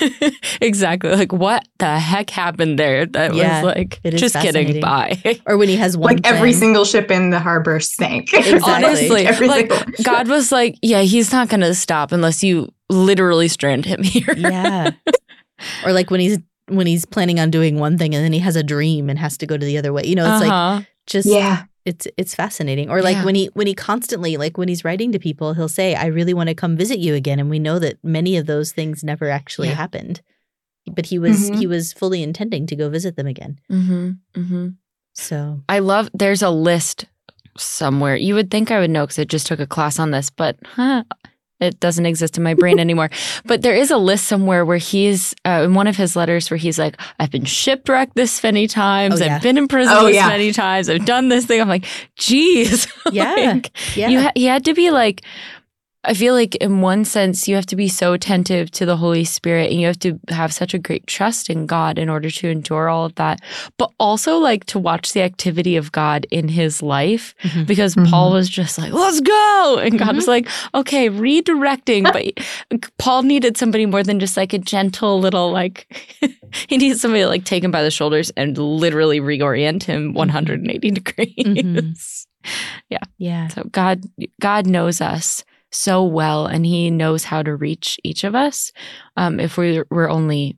exactly. Like, what the heck happened there? That Yeah, was like, just kidding. fascinating. Bye. Or when he has one like every single ship in the harbor sank. Exactly. Honestly, Every like single. God was like, yeah, he's not going to stop unless you literally strand him here. yeah. Or like when he's when he's planning on doing one thing and then he has a dream and has to go to the other way. You know, it's like Uh-huh. just Yeah. it's it's fascinating. Or like Yeah. when he when he constantly like when he's writing to people, he'll say, "I really want to come visit you again," and we know that many of those things never actually Yeah. happened. But he was Mhm. he was fully intending to go visit them again. hmm hmm So I love, there's a list somewhere. You would think I would know because I just took a class on this, but huh, it doesn't exist in my brain anymore. But there is a list somewhere where he's, uh, in one of his letters, where he's like, I've been shipwrecked this many times. Oh, yeah. I've been in prison Oh, this yeah. many times. I've done this thing. I'm like, geez. Yeah. Like, yeah, You ha- he had to be like, I feel like in one sense, you have to be so attentive to the Holy Spirit and you have to have such a great trust in God in order to endure all of that. But also, like, to watch the activity of God in his life Mhm. because Mhm. Paul was just like, let's go. And God Mhm. was like, okay, redirecting. But Paul needed somebody more than just like a gentle little, like, he needs somebody to like take him by the shoulders and literally reorient him 180 degrees. Mhm. yeah, So God God knows us so well and he knows how to reach each of us um, if we we're only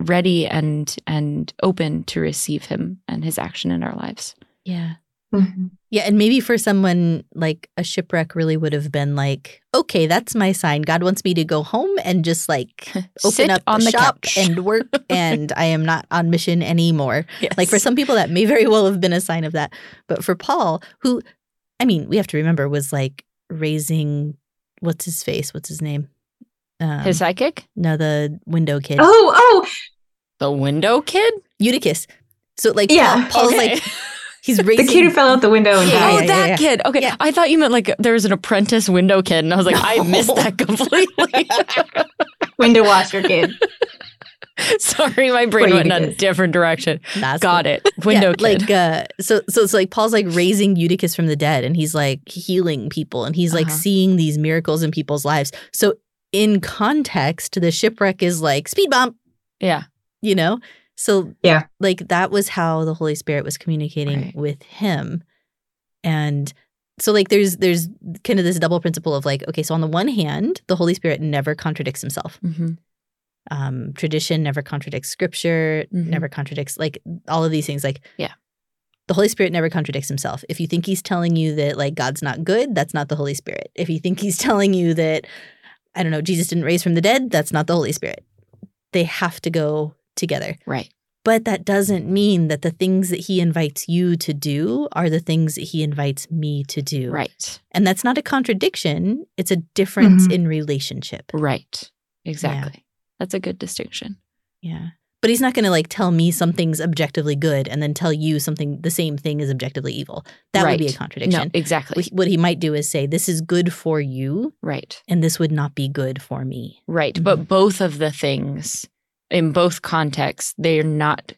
ready and and open to receive him and his action in our lives. yeah. Mhm. Yeah, and maybe for someone like a shipwreck really would have been like, okay, that's my sign. God wants me to go home and just like open up on the the shop couch. and work, and I am not on mission anymore. Yes. Like for some people, that may very well have been a sign of that. But for Paul, who, I mean, we have to remember was like raising, what's his face? What's his name? Um, his sidekick, no, the window kid, Oh, oh, the window kid. Eutychus. So like, Yeah, Paul, Paul's okay. like he's raising. the kid who fell out the window and Yeah, oh, died. yeah, that yeah. kid. Okay, Yeah. I thought you meant like there was an apprentice window kid, and I was like, I missed that completely. Window washer kid. Sorry, my brain went in a different direction. That's Got cool. it. Window yeah, kid. Like uh so so it's like Paul's like raising Eutychus from the dead and he's like healing people and he's like Uh-huh. seeing these miracles in people's lives. So in context, the shipwreck is like speed bump, yeah. you know? So Yeah. like that was how the Holy Spirit was communicating Right. with him. And so like there's there's kind of this double principle of like, okay, so on the one hand, the Holy Spirit never contradicts himself. hmm Um, tradition never contradicts scripture, Mhm. never contradicts like all of these things. Like Yeah. the Holy Spirit never contradicts himself. If you think he's telling you that like God's not good, that's not the Holy Spirit. If you think he's telling you that I don't know, Jesus didn't raise from the dead, that's not the Holy Spirit. They have to go together. Right. But that doesn't mean that the things that he invites you to do are the things that he invites me to do. Right. And that's not a contradiction, it's a difference Mhm. in relationship. Right. Exactly. That's a good distinction. Yeah. But he's not going to like tell me something's objectively good and then tell you something the same thing is objectively evil. That would be a contradiction. No, exactly. What- he might do is say, this is good for you right. and this would not be good for me. Right. Mm-hmm. But both of the things in both contexts, they're not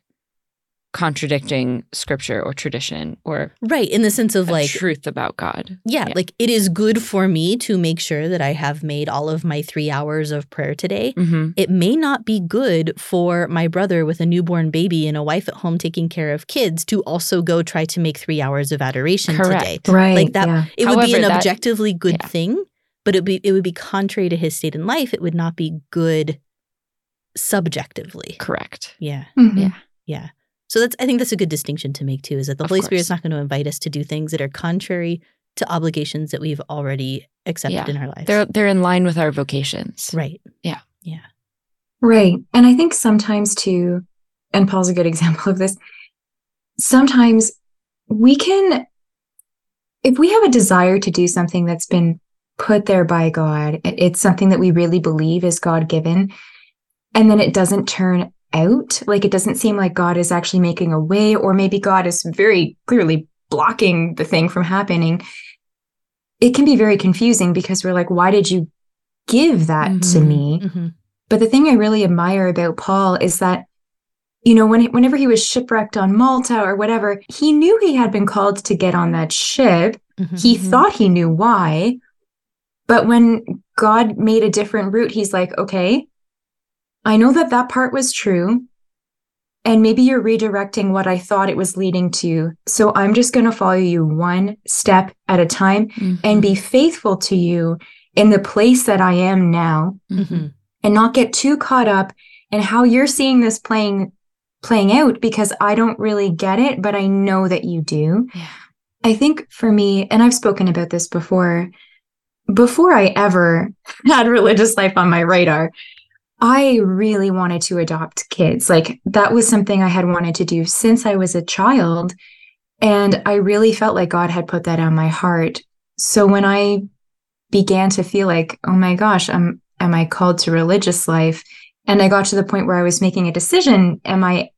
contradicting scripture or tradition or Right. In the sense of like, truth about God. yeah, yeah. like it is good for me to make sure that I have made all of my three hours of prayer today. Mm-hmm. It may not be good for my brother with a newborn baby and a wife at home taking care of kids to also go try to make three hours of adoration today. Right. Like that, yeah. it would be However, an that- objectively good yeah. thing, but it would be it would be contrary to his state in life. It would not be good subjectively. Correct. Yeah. Mhm. Yeah. Yeah. So that's I think that's a good distinction to make too, is that the Of Holy Spirit is not going to invite us to do things that are contrary to obligations that we've already accepted Yeah. in our lives. They're they're in line with our vocations. right. Yeah. Yeah. Right. And I think sometimes too, and Paul's a good example of this, sometimes we can, if we have a desire to do something that's been put there by God, it's something that we really believe is God given, and then it doesn't turn out, like it doesn't seem like God is actually making a way, or maybe God is very clearly blocking the thing from happening. It can be very confusing because we're like, why did you give that to Mhm. me? Mhm. But the thing I really admire about Paul is that, you know, when whenever he was shipwrecked on Malta or whatever, he knew he had been called to get on that ship. Mhm. He Mhm. thought he knew why. But when God made a different route, he's like, okay, I know that that part was true. And maybe you're redirecting what I thought it was leading to. So I'm just going to follow you one step at a time Mhm. and be faithful to you in the place that I am now Mhm. and not get too caught up in how you're seeing this playing playing out because I don't really get it, but I know that you do. Yeah. I think for me, and I've spoken about this before, before I ever had religious life on my radar, I really wanted to adopt kids. Like that was something I had wanted to do since I was a child. And I really felt like God had put that on my heart. So when I began to feel like, oh my gosh, am am I called to religious life? And I got to the point where I was making a decision, am I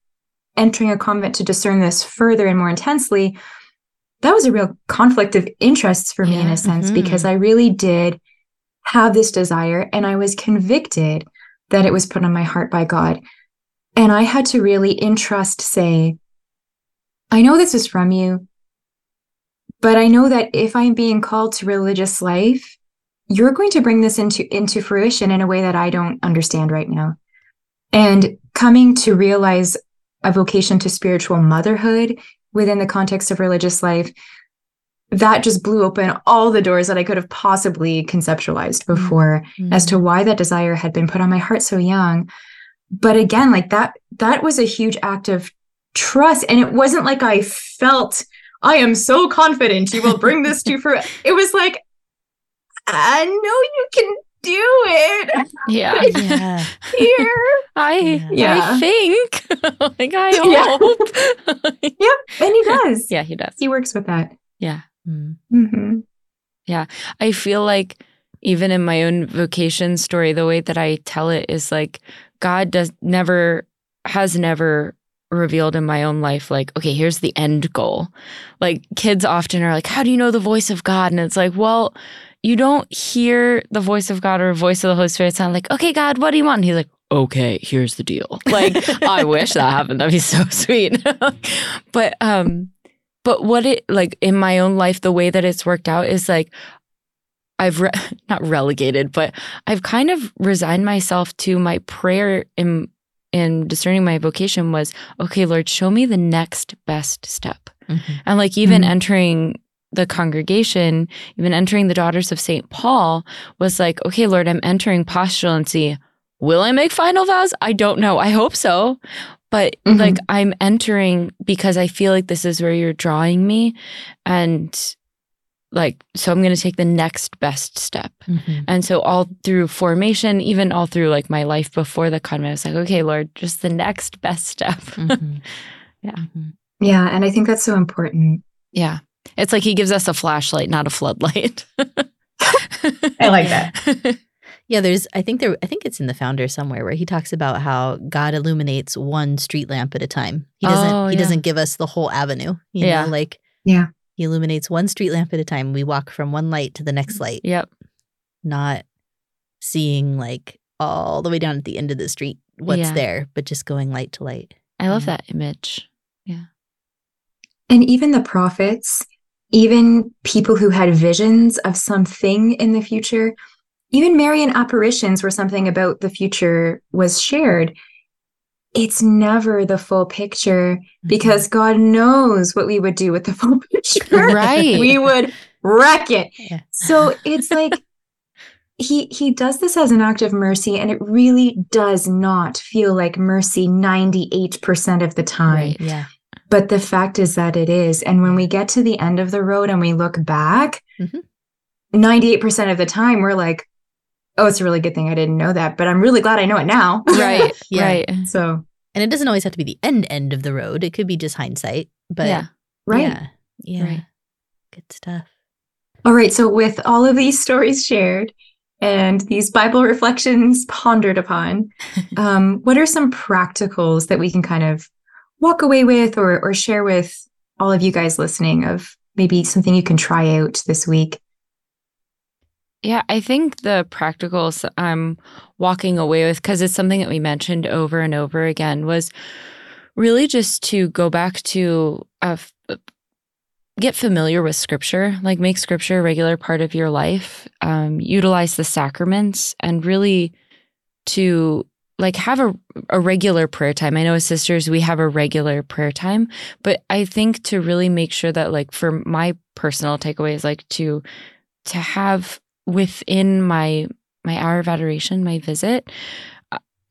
entering a convent to discern this further and more intensely? That was a real conflict of interests for me in a sense Mhm. because I really did have this desire and I was convicted that it was put on my heart by God. And I had to really in trust say, I know this is from you, but I know that if I'm being called to religious life, you're going to bring this into into fruition in a way that I don't understand right now. And coming to realize a vocation to spiritual motherhood within the context of religious life, that just blew open all the doors that I could have possibly conceptualized before mm-hmm. as to why that desire had been put on my heart so young. But again, like that, that was a huge act of trust. And it wasn't like I felt, I am so confident you will bring this to fruition. It was like, I know you can do it Yeah. yeah. here. I Yeah. I think. like I Yeah. hope. yep. And he does. yeah, he does. He works with that. Mm. hmm Yeah. I feel like even in my own vocation story, the way that I tell it is like God does never has never revealed in my own life like okay here's the end goal. Like kids often are like how do you know the voice of god? And it's like well you don't hear the voice of god or voice of the holy spirit sound like okay god what do you want and he's like okay here's the deal. Like i wish that happened. That'd be so sweet. But um but what it like in my own life the way that it's worked out is like I've re- not relegated, but I've kind of resigned myself to my prayer in in discerning my vocation was okay, Lord, show me the next best step. Mhm. And like even Mhm. entering the congregation, even entering the Daughters of St. Paul was like, okay, Lord, I'm entering postulancy. Will I make final vows? I don't know. I hope so. But Mhm. like I'm entering because I feel like this is where you're drawing me. And like, so I'm going to take the next best step. Mhm. And so all through formation, even all through like my life before the convent, I was like, okay, Lord, just the next best step. Mhm. Yeah. Mhm. Yeah. And I think that's so important. yeah. It's like he gives us a flashlight, not a floodlight. I like that. Yeah, there's I think there I think it's in the founder somewhere where he talks about how God illuminates one street lamp at a time. He doesn't Oh, he yeah. doesn't give us the whole avenue. You Yeah. know, like Yeah. he illuminates one street lamp at a time. We walk from one light to the next mm-hmm. light, yep. not seeing like all the way down at the end of the street what's Yeah. there, but just going light to light. I love Yeah. that image. Yeah. And even the prophets, even people who had visions of something in the future, even Marian apparitions where something about the future was shared, it's never the full picture Mm-hmm. because God knows what we would do with the full picture. Right. we would wreck it. Yeah. So it's like he he does this as an act of mercy and it really does not feel like mercy 98% of the time. Right. Yeah. But the fact is that it is. And when we get to the end of the road and we look back, Mhm. 98% of the time we're like, oh, it's a really good thing I didn't know that, but I'm really glad I know it now. Right. Yeah. Right. so, And it doesn't always have to be the end end of the road. It could be just hindsight. But yeah. right. yeah. Yeah. Right. Good stuff. All right. So, with all of these stories shared and these Bible reflections pondered upon, um, what are some practicals that we can kind of walk away with or, or share with all of you guys listening of maybe something you can try out this week? Yeah, I think the practicals I'm walking away with, because it's something that we mentioned over and over again, was really just to go back to uh, get familiar with scripture, like make scripture a regular part of your life, um, utilize the sacraments, and really to like have a, a regular prayer time. I know as sisters, we have a regular prayer time, but I think to really make sure that like for my personal takeaway is like to to have within my my hour of adoration, my visit,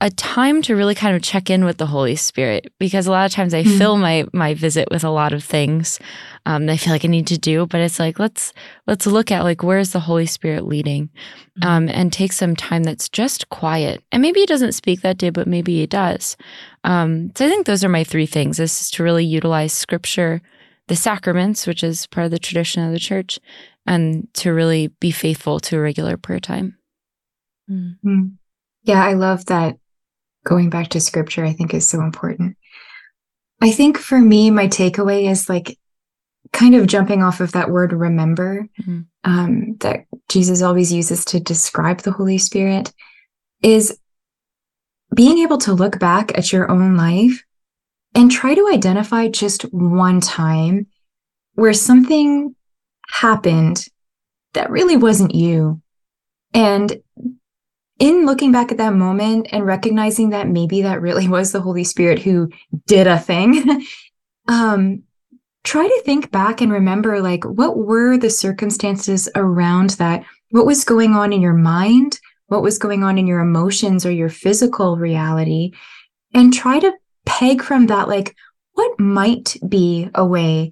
a- time to really kind of check in with the Holy Spirit because a lot of times I Mhm. fill my my visit with a lot of things um, that I feel like I need to do, but it's like let's let's look at like where's the Holy Spirit leading, um, and take some time that's just quiet. And maybe he doesn't speak that day, but maybe he does. Um, so I think those are my three things: is to really utilize Scripture, the sacraments, which is part of the tradition of the church, and to really be faithful to a regular prayer time. Mm. Mm. Yeah, I love that going back to scripture, I think is so important. I think for me, my takeaway is like kind of jumping off of that word remember Mhm. um, that Jesus always uses to describe the Holy Spirit is being able to look back at your own life and try to identify just one time where something happened that really wasn't you. And in looking back at that moment and recognizing that maybe that really was the Holy Spirit who did a thing, um, try to think back and remember like what were the circumstances around that? What was going on in your mind? What was going on in your emotions or your physical reality? And try to peg from that, like, what might be a way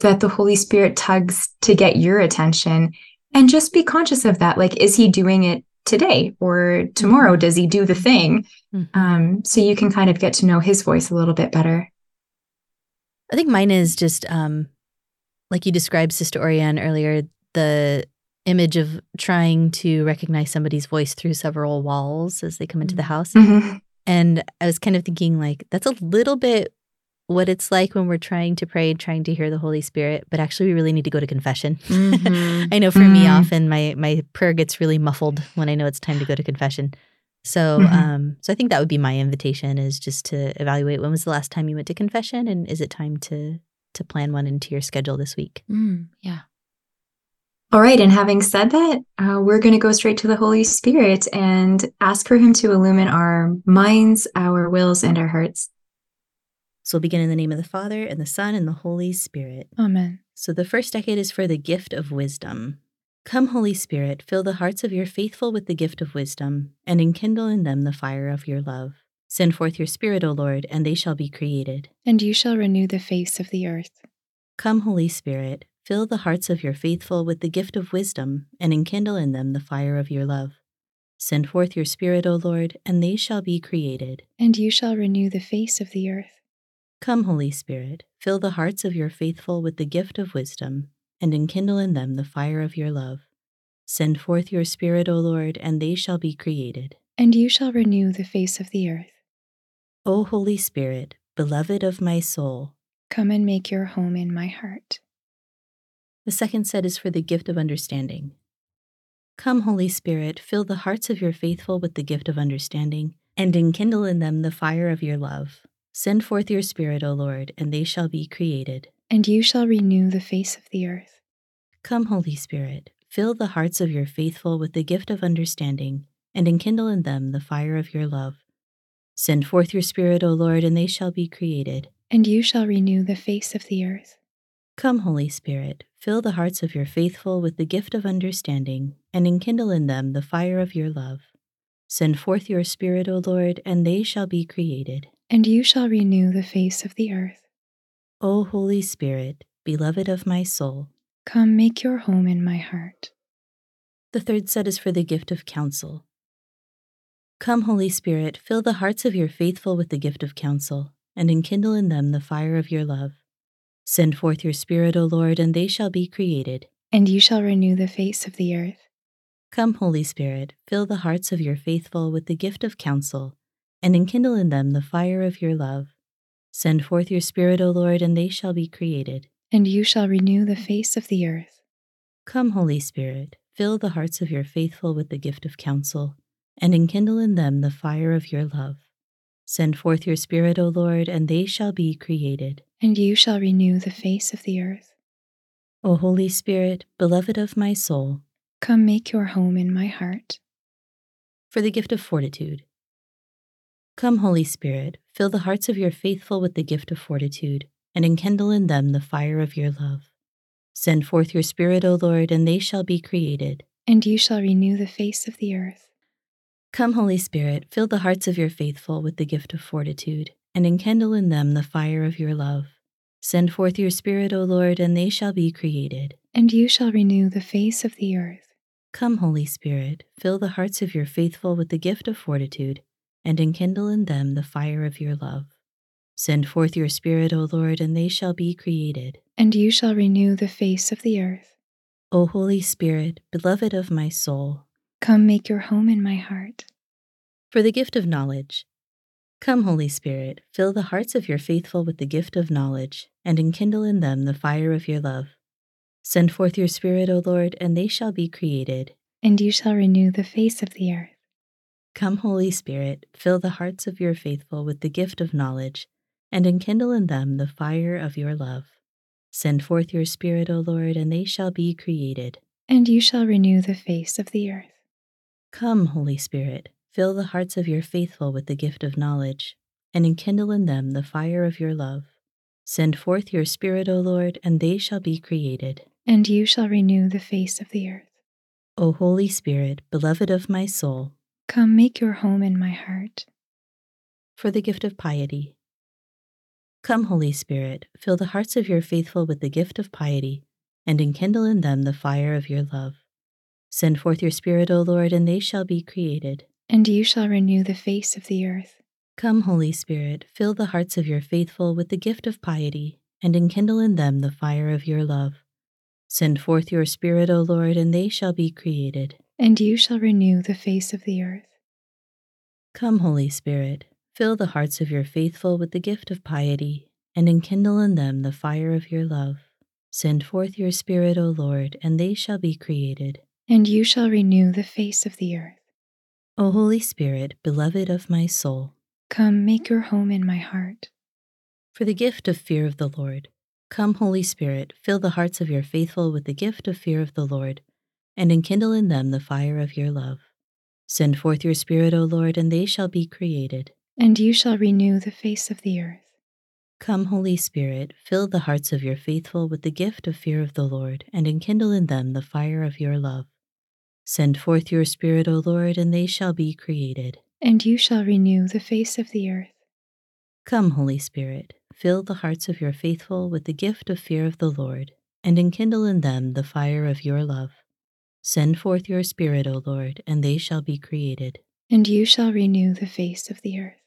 that the Holy Spirit tugs to get your attention? And just be conscious of that. Like, is he doing it today or tomorrow? Does he do the thing? Mhm. Um, so you can kind of get to know his voice a little bit better. I think mine is just um, like you described, Sister Orianne earlier, the image of trying to recognize somebody's voice through several walls as they come into the house. Mhm. And I was kind of thinking, like, that's a little bit what it's like when we're trying to pray, and trying to hear the Holy Spirit, but actually, we really need to go to confession. Mhm. I know for me, Mm. often my my prayer gets really muffled when I know it's time to go to confession. So, Mhm. um, so I think that would be my invitation is just to evaluate when was the last time you went to confession, and is it time to to plan one into your schedule this week? Mm, yeah. All right. And having said that, uh, we're going to go straight to the Holy Spirit and ask for him to illumine our minds, our wills, and our hearts. So we'll begin in the name of the Father and the Son and the Holy Spirit. Amen. So the first decade is for the gift of wisdom. Come, Holy Spirit, fill the hearts of your faithful with the gift of wisdom, and enkindle in them the fire of your love. Send forth your Spirit, O Lord, and they shall be created. and you shall renew the face of the earth. Come, Holy Spirit, fill the hearts of your faithful with the gift of wisdom, and enkindle in them the fire of your love. Send forth your Spirit, O Lord, and they shall be created. And you shall renew the face of the earth. Come, Holy Spirit, fill the hearts of your faithful with the gift of wisdom, and enkindle in them the fire of your love. Send forth your Spirit, O Lord, and they shall be created. And you shall renew the face of the earth. O Holy Spirit, beloved of my soul, Come and make your home in my heart. the second set is for the gift of understanding. Come, Holy Spirit, fill the hearts of your faithful with the gift of understanding, and enkindle in them the fire of your love. Send forth your Spirit, O Lord, and they shall be created. And you shall renew the face of the earth. Come, Holy Spirit, fill the hearts of your faithful with the gift of understanding, and enkindle in them the fire of your love. Send forth your Spirit, O Lord, and they shall be created. And you shall renew the face of the earth. Come, Holy Spirit, fill the hearts of your faithful with the gift of understanding, and enkindle in them the fire of your love. Send forth your Spirit, O Lord, and they shall be created. And you shall renew the face of the earth. O Holy Spirit, beloved of my soul, Come make your home in my heart. the third set is for the gift of counsel. Come, Holy Spirit, fill the hearts of your faithful with the gift of counsel, and enkindle in them the fire of your love. Send forth your Spirit, O Lord, and they shall be created. And you shall renew the face of the earth. Come, Holy Spirit, fill the hearts of your faithful with the gift of counsel, and enkindle in them the fire of your love. Send forth your Spirit, O Lord, and they shall be created. And you shall renew the face of the earth. Come, Holy Spirit, fill the hearts of your faithful with the gift of counsel, and enkindle in them the fire of your love. Send forth your Spirit, O Lord, and they shall be created. And you shall renew the face of the earth. O Holy Spirit, beloved of my soul, Come make your home in my heart. for the gift of fortitude. Come, Holy Spirit, fill the hearts of your faithful with the gift of fortitude, and enkindle in them the fire of your love. Send forth your Spirit, O Lord, and they shall be created. And you shall renew the face of the earth. Come, Holy Spirit, fill the hearts of your faithful with the gift of fortitude, and enkindle in them the fire of your love. Send forth your Spirit, O Lord, and they shall be created. And you shall renew the face of the earth. Come, Holy Spirit, fill the hearts of your faithful with the gift of fortitude, and enkindle in them the fire of your love. Send forth your Spirit, O Lord, and they shall be created. And you shall renew the face of the earth. O Holy Spirit, beloved of my soul, Come make your home in my heart. for the gift of knowledge. Come, Holy Spirit, fill the hearts of your faithful with the gift of knowledge, and enkindle in them the fire of your love. Send forth your Spirit, O Lord, and they shall be created. And you shall renew the face of the earth. Come, Holy Spirit, fill the hearts of your faithful with the gift of knowledge, and enkindle in them the fire of your love. Send forth your Spirit, O Lord, and they shall be created. And you shall renew the face of the earth. Come, Holy Spirit, fill the hearts of your faithful with the gift of knowledge, and enkindle in them the fire of your love. Send forth your Spirit, O Lord, and they shall be created. And you shall renew the face of the earth. O Holy Spirit, beloved of my soul, Come make your home in my heart. for the gift of piety. Come, Holy Spirit, fill the hearts of your faithful with the gift of piety, and enkindle in them the fire of your love. Send forth your Spirit, O Lord, and they shall be created. And you shall renew the face of the earth. Come, Holy Spirit, fill the hearts of your faithful with the gift of piety, and enkindle in them the fire of your love. Send forth your Spirit, O Lord, and they shall be created. And you shall renew the face of the earth. Come, Holy Spirit, fill the hearts of your faithful with the gift of piety, and enkindle in them the fire of your love. Send forth your Spirit, O Lord, and they shall be created. And you shall renew the face of the earth. O Holy Spirit, beloved of my soul, Come make your home in my heart. for the gift of fear of the Lord. Come, Holy Spirit, fill the hearts of your faithful with the gift of fear of the Lord, and enkindle in them the fire of your love. Send forth your Spirit, O Lord, and they shall be created. And you shall renew the face of the earth. Come, Holy Spirit, fill the hearts of your faithful with the gift of fear of the Lord, and enkindle in them the fire of your love. Send forth your Spirit, O Lord, and they shall be created. And you shall renew the face of the earth. Come, Holy Spirit, fill the hearts of your faithful with the gift of fear of the Lord, and enkindle in them the fire of your love. Send forth your Spirit, O Lord, and they shall be created. And you shall renew the face of the earth.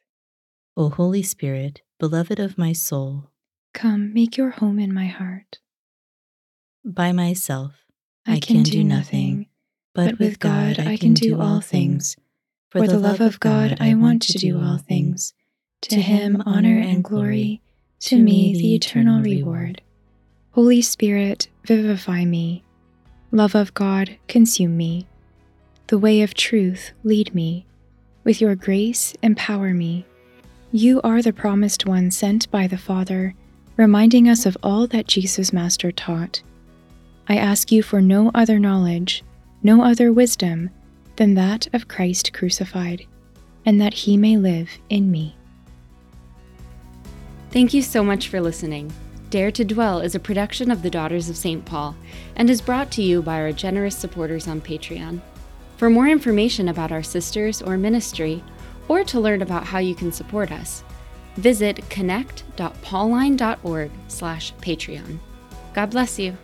O Holy Spirit, beloved of my soul, Come make your home in my heart. by myself I, can, do nothing, but with God I can do all things. For the love of God, I want to do all things. To him honor and glory, to me the eternal reward. Holy Spirit, vivify me. Love of God, consume me. The way of truth, lead me. With your grace, empower me. You are the promised one sent by the Father, reminding us of all that Jesus Master taught. I ask you for no other knowledge, no other wisdom than that of Christ crucified, and that he may live in me. Thank you so much for listening. Dare to Dwell is a production of the Daughters of St. Paul and is brought to you by our generous supporters on Patreon. For more information about our sisters or ministry, or to learn about how you can support us, visit connect.pauline.org slash Patreon. God bless you.